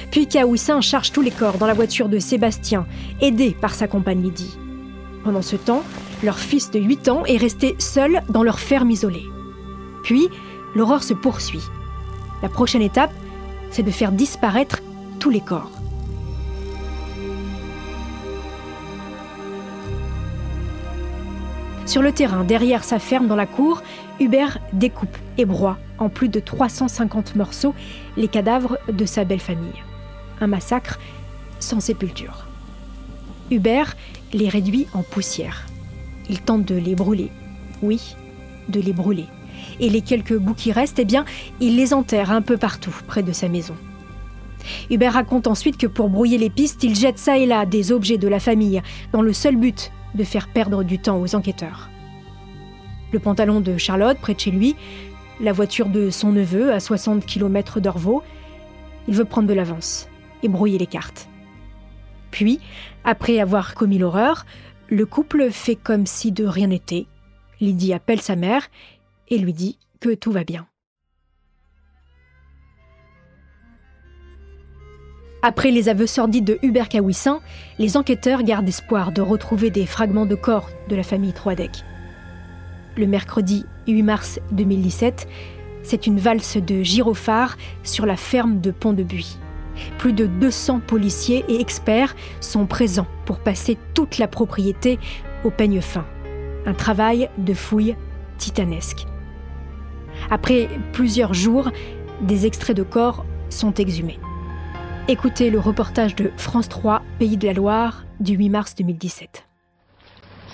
Puis Kaoussin charge tous les corps dans la voiture de Sébastien, aidé par sa compagne Lydie. Pendant ce temps, leur fils de 8 ans est resté seul dans leur ferme isolée. Puis, l'horreur se poursuit. La prochaine étape, c'est de faire disparaître tous les corps. Sur le terrain, derrière sa ferme dans la cour, Hubert découpe et broie en plus de 350 morceaux les cadavres de sa belle famille. Un massacre sans sépulture. Hubert les réduit en poussière. Il tente de les brûler. Oui, de les brûler et les quelques bouts qui restent, eh bien, il les enterre un peu partout près de sa maison. Hubert raconte ensuite que pour brouiller les pistes, il jette ça et là des objets de la famille, dans le seul but de faire perdre du temps aux enquêteurs. Le pantalon de Charlotte près de chez lui, la voiture de son neveu à 60 km d'Orvaux. Il veut prendre de l'avance et brouiller les cartes. Puis, après avoir commis l'horreur, le couple fait comme si de rien n'était. Lydie appelle sa mère et lui dit que tout va bien. Après les aveux sordides de Hubert Kawissin, les enquêteurs gardent espoir de retrouver des fragments de corps de la famille Troidec. Le mercredi 8 mars 2017, c'est une valse de gyrophares sur la ferme de Pont-de-Buis. Plus de 200 policiers et experts sont présents pour passer toute la propriété au peigne fin. Un travail de fouille titanesque. Après plusieurs jours, des extraits de corps sont exhumés. Écoutez le reportage de France 3, Pays de la Loire, du 8 mars 2017.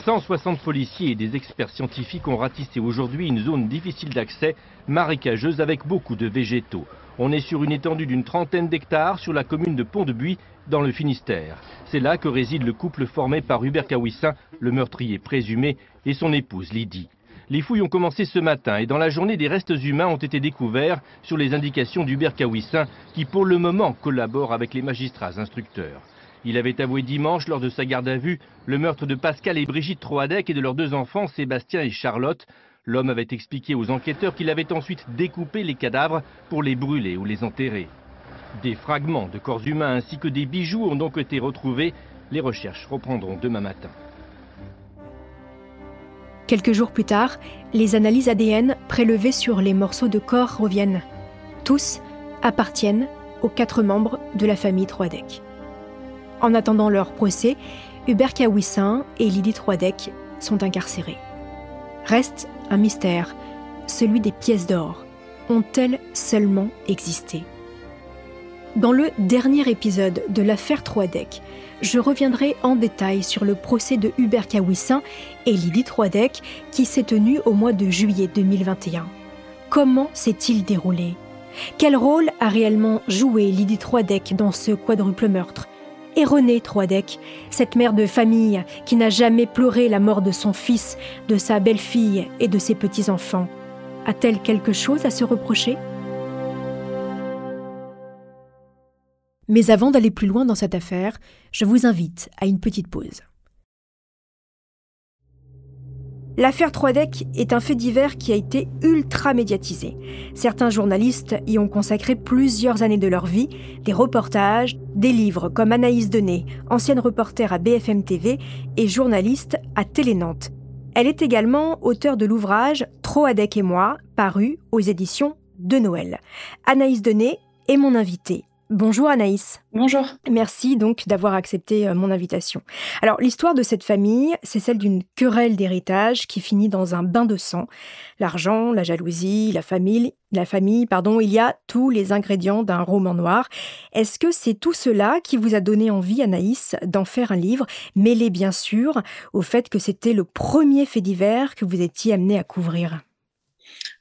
160 policiers et des experts scientifiques ont ratissé aujourd'hui une zone difficile d'accès, marécageuse avec beaucoup de végétaux. On est sur une étendue d'une trentaine d'hectares sur la commune de Pont-de-Buis, dans le Finistère. C'est là que réside le couple formé par Hubert Kawissin, le meurtrier présumé, et son épouse Lydie. Les fouilles ont commencé ce matin et dans la journée, des restes humains ont été découverts sur les indications d'Hubert Kawissin, qui pour le moment collabore avec les magistrats instructeurs. Il avait avoué dimanche, lors de sa garde à vue, le meurtre de Pascal et Brigitte Troadec et de leurs deux enfants, Sébastien et Charlotte. L'homme avait expliqué aux enquêteurs qu'il avait ensuite découpé les cadavres pour les brûler ou les enterrer. Des fragments de corps humains ainsi que des bijoux ont donc été retrouvés. Les recherches reprendront demain matin. Quelques jours plus tard, les analyses ADN prélevées sur les morceaux de corps reviennent. Tous appartiennent aux quatre membres de la famille Troadec. En attendant leur procès, Hubert Kawissin et Lydie Troidec sont incarcérés. Reste un mystère, celui des pièces d'or. Ont-elles seulement existé? Dans le dernier épisode de l'affaire Troidec, je reviendrai en détail sur le procès de Hubert Kawissin et Lydie Troidec qui s'est tenu au mois de juillet 2021. Comment s'est-il déroulé? Quel rôle a réellement joué Lydie Troidec dans ce quadruple meurtre? Et Renée Troidec, cette mère de famille qui n'a jamais pleuré la mort de son fils, de sa belle-fille et de ses petits-enfants. A-t-elle quelque chose à se reprocher? Mais avant d'aller plus loin dans cette affaire, je vous invite à une petite pause. L'affaire Troidec est un fait divers qui a été ultra médiatisé. Certains journalistes y ont consacré plusieurs années de leur vie, des reportages, des livres comme Anaïs Denet, ancienne reporter à BFM TV et journaliste à Télé Nantes. Elle est également auteure de l'ouvrage Troadec et moi, paru aux éditions de Noël. Anaïs Denet est mon invitée. Bonjour Anaïs. Bonjour. Merci donc d'avoir accepté euh, mon invitation. Alors l'histoire de cette famille, c'est celle d'une querelle d'héritage qui finit dans un bain de sang. L'argent, la jalousie, la famille, la famille, pardon, il y a tous les ingrédients d'un roman noir. Est-ce que c'est tout cela qui vous a donné envie Anaïs d'en faire un livre, mêlé bien sûr au fait que c'était le premier fait divers que vous étiez amené à couvrir?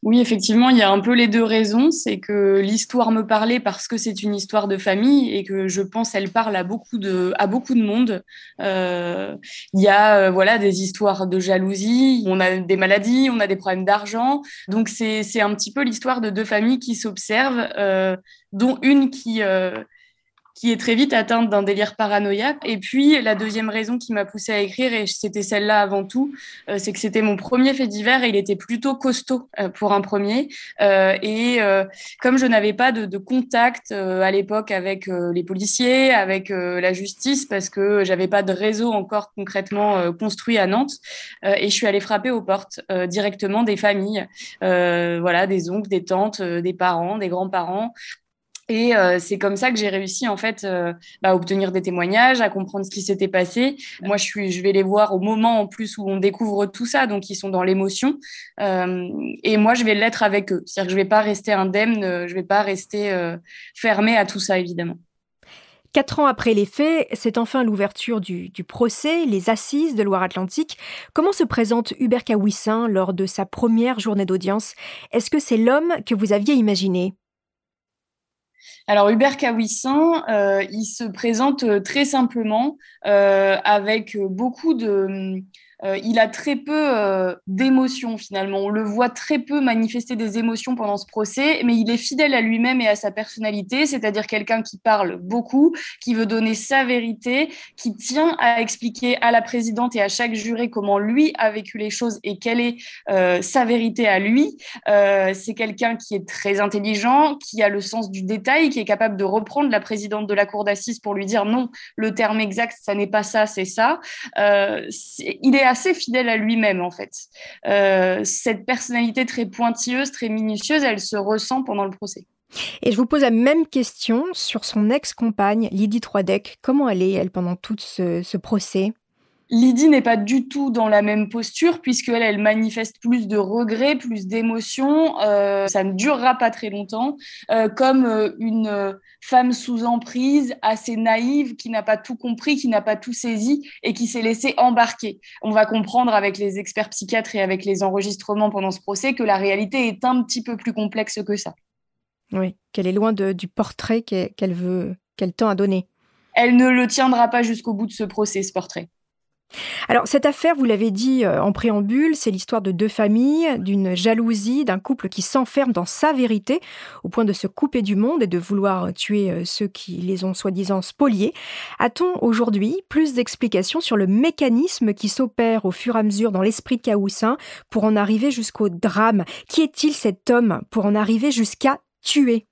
Oui, effectivement, il y a un peu les deux raisons. C'est que l'histoire me parlait parce que c'est une histoire de famille et que je pense qu'elle parle à beaucoup de, à beaucoup de monde. Euh, il y a euh, voilà, des histoires de jalousie, on a des maladies, on a des problèmes d'argent. Donc, c'est un petit peu l'histoire de deux familles qui s'observent, euh, dont une qui qui est très vite atteinte d'un délire paranoïaque. Et puis, la deuxième raison qui m'a poussée à écrire, et c'était celle-là avant tout, euh, c'est que c'était mon premier fait divers et il était plutôt costaud euh, pour un premier. Euh, et comme je n'avais pas de, de contact à l'époque avec les policiers, avec la justice, parce que j'avais pas de réseau encore concrètement construit à Nantes, et je suis allée frapper aux portes directement des familles, voilà, des oncles, des tantes, des parents, des grands-parents, et euh, c'est comme ça que j'ai réussi en fait euh, bah, à obtenir des témoignages, à comprendre ce qui s'était passé. Moi, je suis, je vais les voir au moment en plus où on découvre tout ça, donc ils sont dans l'émotion. Euh, et moi, je vais l'être avec eux. C'est-à-dire que je vais pas rester indemne, je vais pas rester fermée à tout ça, évidemment. Quatre ans après les faits, c'est enfin l'ouverture du, du, procès, les assises de Loire-Atlantique. Comment se présente Hubert Kawissin lors de sa première journée d'audience? Est-ce que c'est l'homme que vous aviez imaginé? Alors Hubert Kawissin, euh, il se présente euh, très simplement euh, avec beaucoup de euh, il a très peu euh, d'émotions finalement. On le voit très peu manifester des émotions pendant ce procès, mais il est fidèle à lui-même et à sa personnalité, c'est-à-dire quelqu'un qui parle beaucoup, qui veut donner sa vérité, qui tient à expliquer à la présidente et à chaque juré comment lui a vécu les choses et quelle est euh, sa vérité à lui. C'est quelqu'un qui est très intelligent, qui a le sens du détail, qui est capable de reprendre la présidente de la cour d'assises pour lui dire non, le terme exact, ça n'est pas ça, c'est ça. il est assez fidèle à lui-même en fait. Euh, cette personnalité très pointilleuse, très minutieuse, elle se ressent pendant le procès. Et je vous pose la même question sur son ex-compagne, Lydie Troidec. Comment elle est, elle, pendant tout ce, procès? Lydie n'est pas du tout dans la même posture puisqu'elle elle manifeste plus de regrets, plus d'émotions. Euh, ça ne durera pas très longtemps, euh, comme euh, une femme sous emprise, assez naïve, qui n'a pas tout compris, qui n'a pas tout saisi et qui s'est laissée embarquer. On va comprendre avec les experts psychiatres et avec les enregistrements pendant ce procès que la réalité est un petit peu plus complexe que ça. Oui, qu'elle est loin du portrait qu'elle veut, qu'elle tend à donner. Elle ne le tiendra pas jusqu'au bout de ce procès, ce portrait. Alors cette affaire, vous l'avez dit euh, en préambule, c'est l'histoire de deux familles, d'une jalousie, d'un couple qui s'enferme dans sa vérité au point de se couper du monde et de vouloir tuer euh, ceux qui les ont soi-disant spoliés. A-t-on aujourd'hui plus d'explications sur le mécanisme qui s'opère au fur et à mesure dans l'esprit de Caoussin pour en arriver jusqu'au drame? Qui est-il cet homme pour en arriver jusqu'à tuer?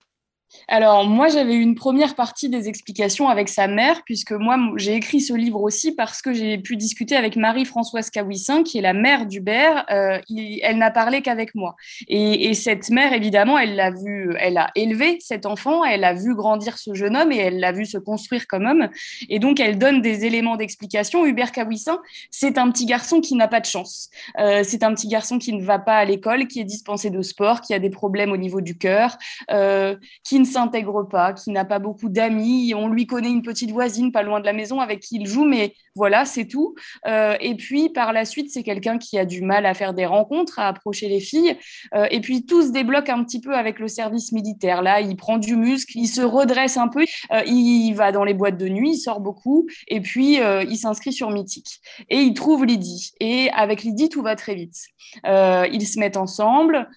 Alors, moi, j'avais eu une première partie des explications avec sa mère, puisque moi, j'ai écrit ce livre aussi parce que j'ai pu discuter avec Marie-Françoise Caouissin, qui est la mère d'Hubert. Euh, elle n'a parlé qu'avec moi. Et, et, cette mère, évidemment, elle l'a vu, elle a élevé cet enfant, elle a vu grandir ce jeune homme et elle l'a vu se construire comme homme. Et donc, elle donne des éléments d'explication. Hubert Caouissin, c'est un petit garçon qui n'a pas de chance. Euh, c'est un petit garçon qui ne va pas à l'école, qui est dispensé de sport, qui a des problèmes au niveau du cœur, euh, qui ne s'intègre pas, qui n'a pas beaucoup d'amis. On lui connaît une petite voisine pas loin de la maison avec qui il joue, mais voilà, c'est tout. Euh, et puis par la suite, c'est quelqu'un qui a du mal à faire des rencontres, à approcher les filles. Euh, et puis tout se débloque un petit peu avec le service militaire. Là, il prend du muscle, il se redresse un peu, euh, il va dans les boîtes de nuit, il sort beaucoup, et puis il s'inscrit sur Mythique. Et il trouve Lydie. Et avec Lydie, tout va très vite. ils se mettent ensemble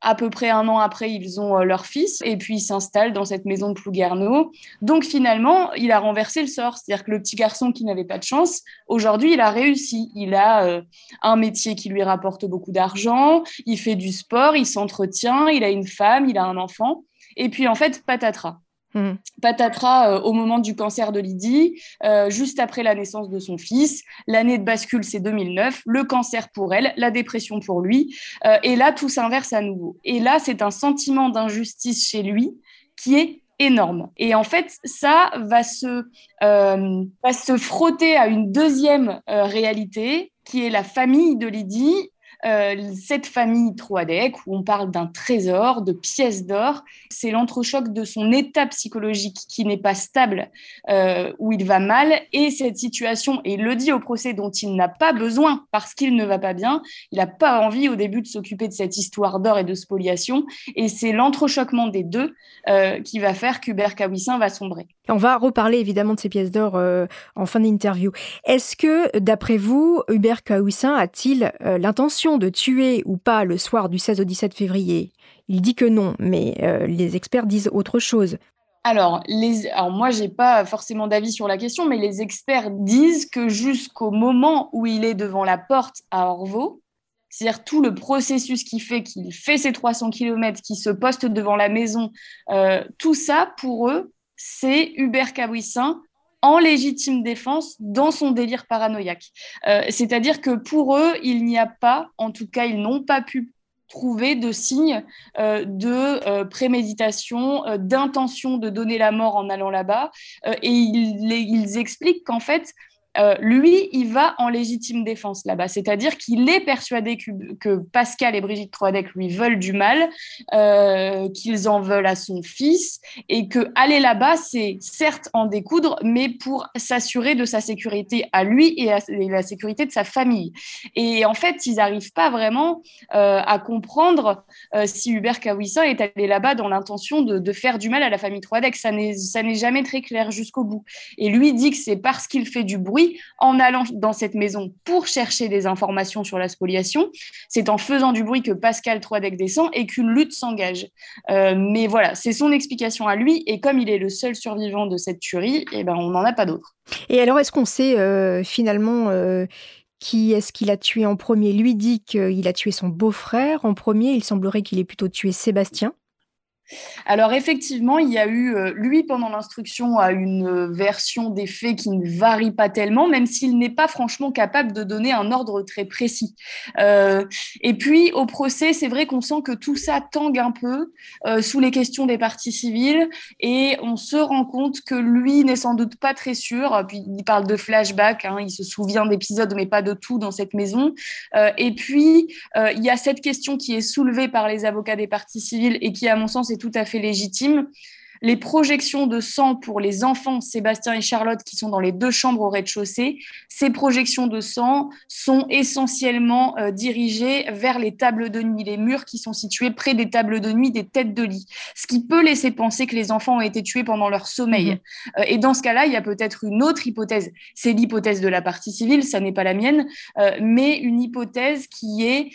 à peu près un an après, ils ont euh, leur fils et puis ils s'installent dans cette maison de Plouguerneau. Donc finalement, il a renversé le sort. C'est-à-dire que le petit garçon qui n'avait pas de chance, aujourd'hui, il a réussi. Il a euh, un métier qui lui rapporte beaucoup d'argent, il fait du sport, il s'entretient, il a une femme, il a un enfant. Et puis en fait, patatras. Hmm. Patatras euh, au moment du cancer de Lydie, euh, juste après la naissance de son fils. L'année de bascule, c'est 2009. Le cancer pour elle, la dépression pour lui. Euh, et là, tout s'inverse à nouveau. Et là, c'est un sentiment d'injustice chez lui qui est énorme. Et en fait, ça va se frotter à une deuxième réalité qui est la famille de Lydie euh, cette famille Troadec, où on parle d'un trésor, de pièces d'or, c'est l'entrechoc de son état psychologique qui n'est pas stable, euh, où il va mal, et cette situation, et il le dit au procès dont il n'a pas besoin parce qu'il ne va pas bien, il n'a pas envie au début de s'occuper de cette histoire d'or et de spoliation, et c'est l'entrechoquement des deux euh, qui va faire qu'Hubert Kawissin va sombrer. On va reparler évidemment de ces pièces d'or en fin d'interview. Est-ce que, d'après vous, Hubert Kawissin a-t-il l'intention de tuer ou pas le soir du 16 au 17 février Il dit que non, mais euh, les experts disent autre chose. Alors, les, alors moi, j'ai pas forcément d'avis sur la question, mais les experts disent que jusqu'au moment où il est devant la porte à Orvaux, c'est-à-dire tout le processus qui fait qu'il fait ses 300 km, qu'il se poste devant la maison, euh, tout ça, pour eux, c'est Hubert Cabouissin en légitime défense dans son délire paranoïaque. Euh, c'est-à-dire que pour eux, il n'y a pas, en tout cas, ils n'ont pas pu trouver de signes euh, de euh, préméditation, d'intention de donner la mort en allant là-bas. et ils, ils expliquent qu'en fait, euh, lui, il va en légitime défense là-bas. C'est-à-dire qu'il est persuadé que, Pascal et Brigitte Troadec lui veulent du mal, euh, qu'ils en veulent à son fils, et que aller là-bas, c'est certes en découdre, mais pour s'assurer de sa sécurité à lui et à la sécurité de sa famille. Et en fait, ils n'arrivent pas vraiment euh, à comprendre si Hubert Kawissin est allé là-bas dans l'intention de, faire du mal à la famille Troadec. Ça n'est jamais très clair jusqu'au bout. Et lui dit que c'est parce qu'il fait du bruit en allant dans cette maison pour chercher des informations sur la spoliation. C'est en faisant du bruit que Pascal Troidec descend et qu'une lutte s'engage. Euh, mais voilà, c'est son explication à lui. Et comme il est le seul survivant de cette tuerie, eh ben, on n'en a pas d'autre. Et alors, est-ce qu'on sait euh, finalement euh, qui est-ce qu'il a tué en premier? Lui dit qu'il a tué son beau-frère en premier. Il semblerait qu'il ait plutôt tué Sébastien. Alors effectivement, il y a eu, euh, lui pendant l'instruction a une version des faits qui ne varie pas tellement, même s'il n'est pas franchement capable de donner un ordre très précis. Euh, et puis au procès, c'est vrai qu'on sent que tout ça tangue un peu euh, sous les questions des parties civiles, et on se rend compte que lui n'est sans doute pas très sûr. Puis il parle de flashback, hein, il se souvient d'épisodes, mais pas de tout dans cette maison. et puis il y a cette question qui est soulevée par les avocats des parties civiles et qui, à mon sens, est tout à fait légitime. Les projections de sang pour les enfants Sébastien et Charlotte qui sont dans les deux chambres au rez-de-chaussée, ces projections de sang sont essentiellement euh, dirigées vers les tables de nuit, les murs qui sont situés près des tables de nuit des têtes de lit, ce qui peut laisser penser que les enfants ont été tués pendant leur sommeil. Mhm. Euh, et dans ce cas-là, il y a peut-être une autre hypothèse. C'est l'hypothèse de la partie civile, ça n'est pas la mienne, euh, mais une hypothèse qui est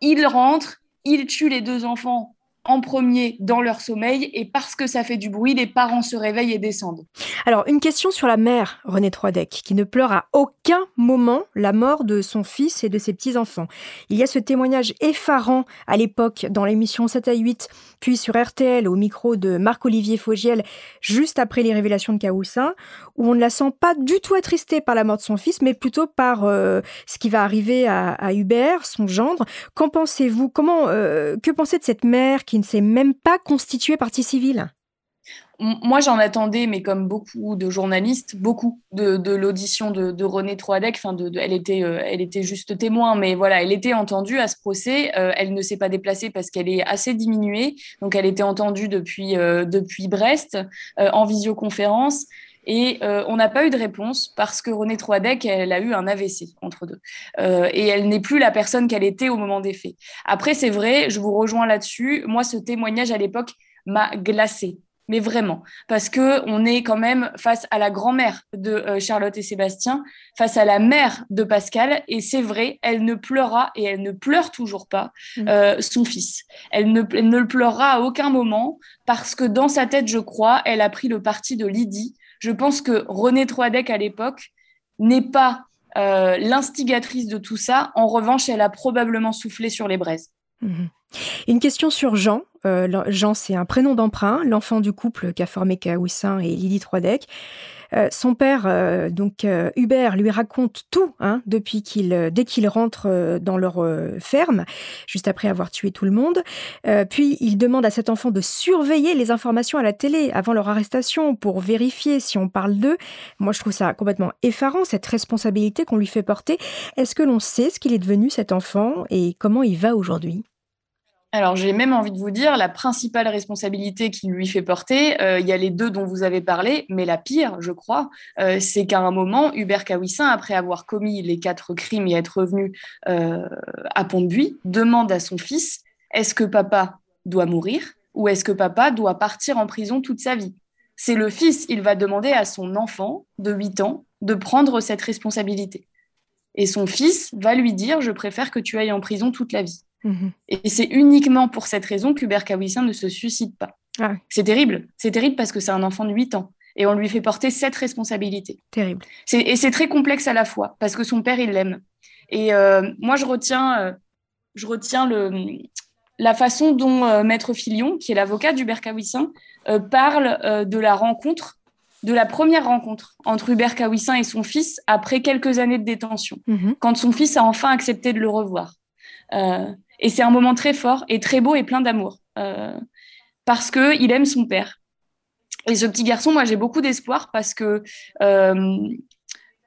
il rentre, il tue les deux enfants en premier dans leur sommeil et parce que ça fait du bruit, les parents se réveillent et descendent. Alors, une question sur la mère, René Troidec, qui ne pleure à aucun moment la mort de son fils et de ses petits-enfants. Il y a ce témoignage effarant à l'époque dans l'émission 7 à 8, puis sur RTL au micro de Marc-Olivier Fogiel, juste après les révélations de Caoussin, où on ne la sent pas du tout attristée par la mort de son fils, mais plutôt par euh, ce qui va arriver à, Hubert, son gendre. Qu'en pensez-vous? Comment, euh, que pensez de cette mère qui qui ne s'est même pas constituée partie civile moi, j'en attendais, mais comme beaucoup de journalistes, beaucoup de, l'audition de, René Troadec. Enfin, de, elle, était, euh, elle était juste témoin, mais voilà, elle était entendue à ce procès. Euh, elle ne s'est pas déplacée parce qu'elle est assez diminuée. Donc, elle était entendue depuis, euh, depuis Brest en visioconférence. Et on n'a pas eu de réponse parce que René Troadec, elle a eu un AVC entre deux. et elle n'est plus la personne qu'elle était au moment des faits. Après, c'est vrai, je vous rejoins là-dessus. Moi, ce témoignage à l'époque m'a glacé mais vraiment, parce que on est quand même face à la grand-mère de euh, Charlotte et Sébastien, face à la mère de Pascal, et c'est vrai, elle ne pleura et elle ne pleure toujours pas mm. euh, son fils. Elle ne, ne le pleurera à aucun moment parce que dans sa tête, je crois, elle a pris le parti de Lydie. Je pense que René Troadec à l'époque n'est pas euh, l'instigatrice de tout ça. En revanche, elle a probablement soufflé sur les braises. Mhm. Une question sur Jean. Euh, Jean, c'est un prénom d'emprunt, l'enfant du couple qu'a formé Kaoussin et Lydie Troidec. Euh, son père, euh, donc Hubert, lui raconte tout hein, depuis qu'il, dès qu'il rentre dans leur ferme, juste après avoir tué tout le monde. puis il demande à cet enfant de surveiller les informations à la télé avant leur arrestation pour vérifier si on parle d'eux. Moi, je trouve ça complètement effarant cette responsabilité qu'on lui fait porter. Est-ce que l'on sait ce qu'il est devenu cet enfant et comment il va aujourd'hui? Alors, j'ai même envie de vous dire, la principale responsabilité qu'il lui fait porter, euh, il y a les deux dont vous avez parlé, mais la pire, je crois, euh, c'est qu'à un moment, Hubert Kawissin, après avoir commis les quatre crimes et être revenu euh, à Pont-de-Buis, demande à son fils est-ce que papa doit mourir ou est-ce que papa doit partir en prison toute sa vie? C'est le fils, il va demander à son enfant de 8 ans de prendre cette responsabilité. Et son fils va lui dire je préfère que tu ailles en prison toute la vie. Mhm. Et c'est uniquement pour cette raison qu'Hubert Kawissin ne se suicide pas. Ah c'est terrible. C'est terrible parce que c'est un enfant de 8 ans. Et on lui fait porter cette responsabilité. Terrible. Et c'est très complexe à la fois parce que son père, il l'aime. Et euh, moi, je retiens, euh, je retiens le, la façon dont euh, Maître Filion, qui est l'avocat d'Hubert Kawissin, parle de la rencontre, de la première rencontre entre Hubert Kawissin et son fils après quelques années de détention, mhm. quand son fils a enfin accepté de le revoir. Et c'est un moment très fort et très beau et plein d'amour euh, parce que il aime son père. Et ce petit garçon, moi, j'ai beaucoup d'espoir parce que euh,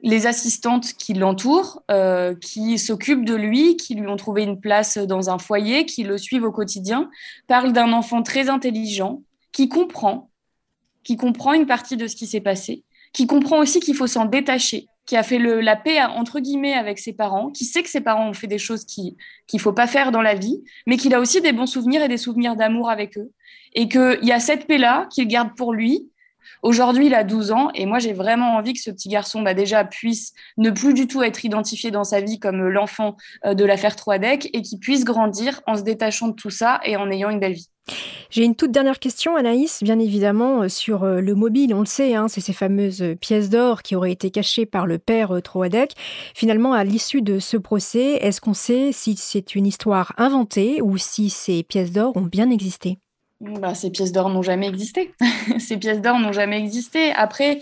les assistantes qui l'entourent, euh, qui s'occupent de lui, qui lui ont trouvé une place dans un foyer, qui le suivent au quotidien, parlent d'un enfant très intelligent, qui comprend, qui comprend une partie de ce qui s'est passé, qui comprend aussi qu'il faut s'en détacher, qui a fait le, la paix entre guillemets avec ses parents, qui sait que ses parents ont fait des choses qu'il ne faut pas faire dans la vie, mais qu'il a aussi des bons souvenirs et des souvenirs d'amour avec eux. Et qu'il y a cette paix-là qu'il garde pour lui. Aujourd'hui, il a 12 ans et moi, j'ai vraiment envie que ce petit garçon, bah, déjà, puisse ne plus du tout être identifié dans sa vie comme l'enfant euh, de l'affaire Troadec et qu'il puisse grandir en se détachant de tout ça et en ayant une belle vie. J'ai une toute dernière question, Anaïs, bien évidemment, euh, sur euh, le mobile. On le sait, hein, c'est ces fameuses euh, pièces d'or qui auraient été cachées par le père Troadec. Finalement, à l'issue de ce procès, est-ce qu'on sait si c'est une histoire inventée ou si ces pièces d'or ont bien existé? Bah, Ces pièces d'or n'ont jamais existé. (laughs) ces pièces d'or n'ont jamais existé. Après,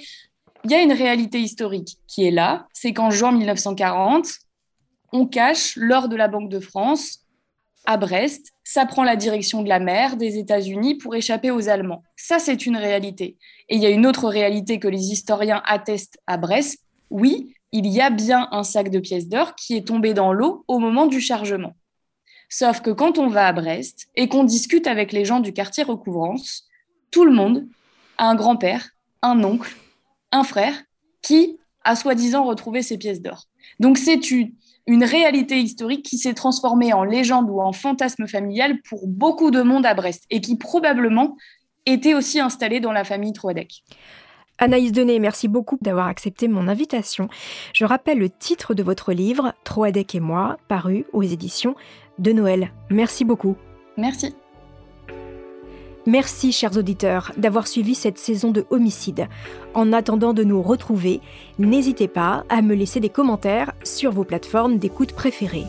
il y a une réalité historique qui est là. C'est qu'en juin 1940, on cache l'or de la Banque de France à Brest. Ça prend la direction de la mer des États-Unis pour échapper aux Allemands. Ça, c'est une réalité. Et il y a une autre réalité que les historiens attestent à Brest. Oui, il y a bien un sac de pièces d'or qui est tombé dans l'eau au moment du chargement. Sauf que quand on va à Brest et qu'on discute avec les gens du quartier Recouvrance, tout le monde a un grand-père, un oncle, un frère qui a soi-disant retrouvé ces pièces d'or. Donc c'est une, une réalité historique qui s'est transformée en légende ou en fantasme familial pour beaucoup de monde à Brest et qui probablement était aussi installé dans la famille Troadec. Anaïs Denet, merci beaucoup d'avoir accepté mon invitation. Je rappelle le titre de votre livre, Troadec et moi, paru aux éditions de Noël. Merci beaucoup. Merci. Merci, chers auditeurs, d'avoir suivi cette saison de Homicide. En attendant de nous retrouver, n'hésitez pas à me laisser des commentaires sur vos plateformes d'écoute préférées.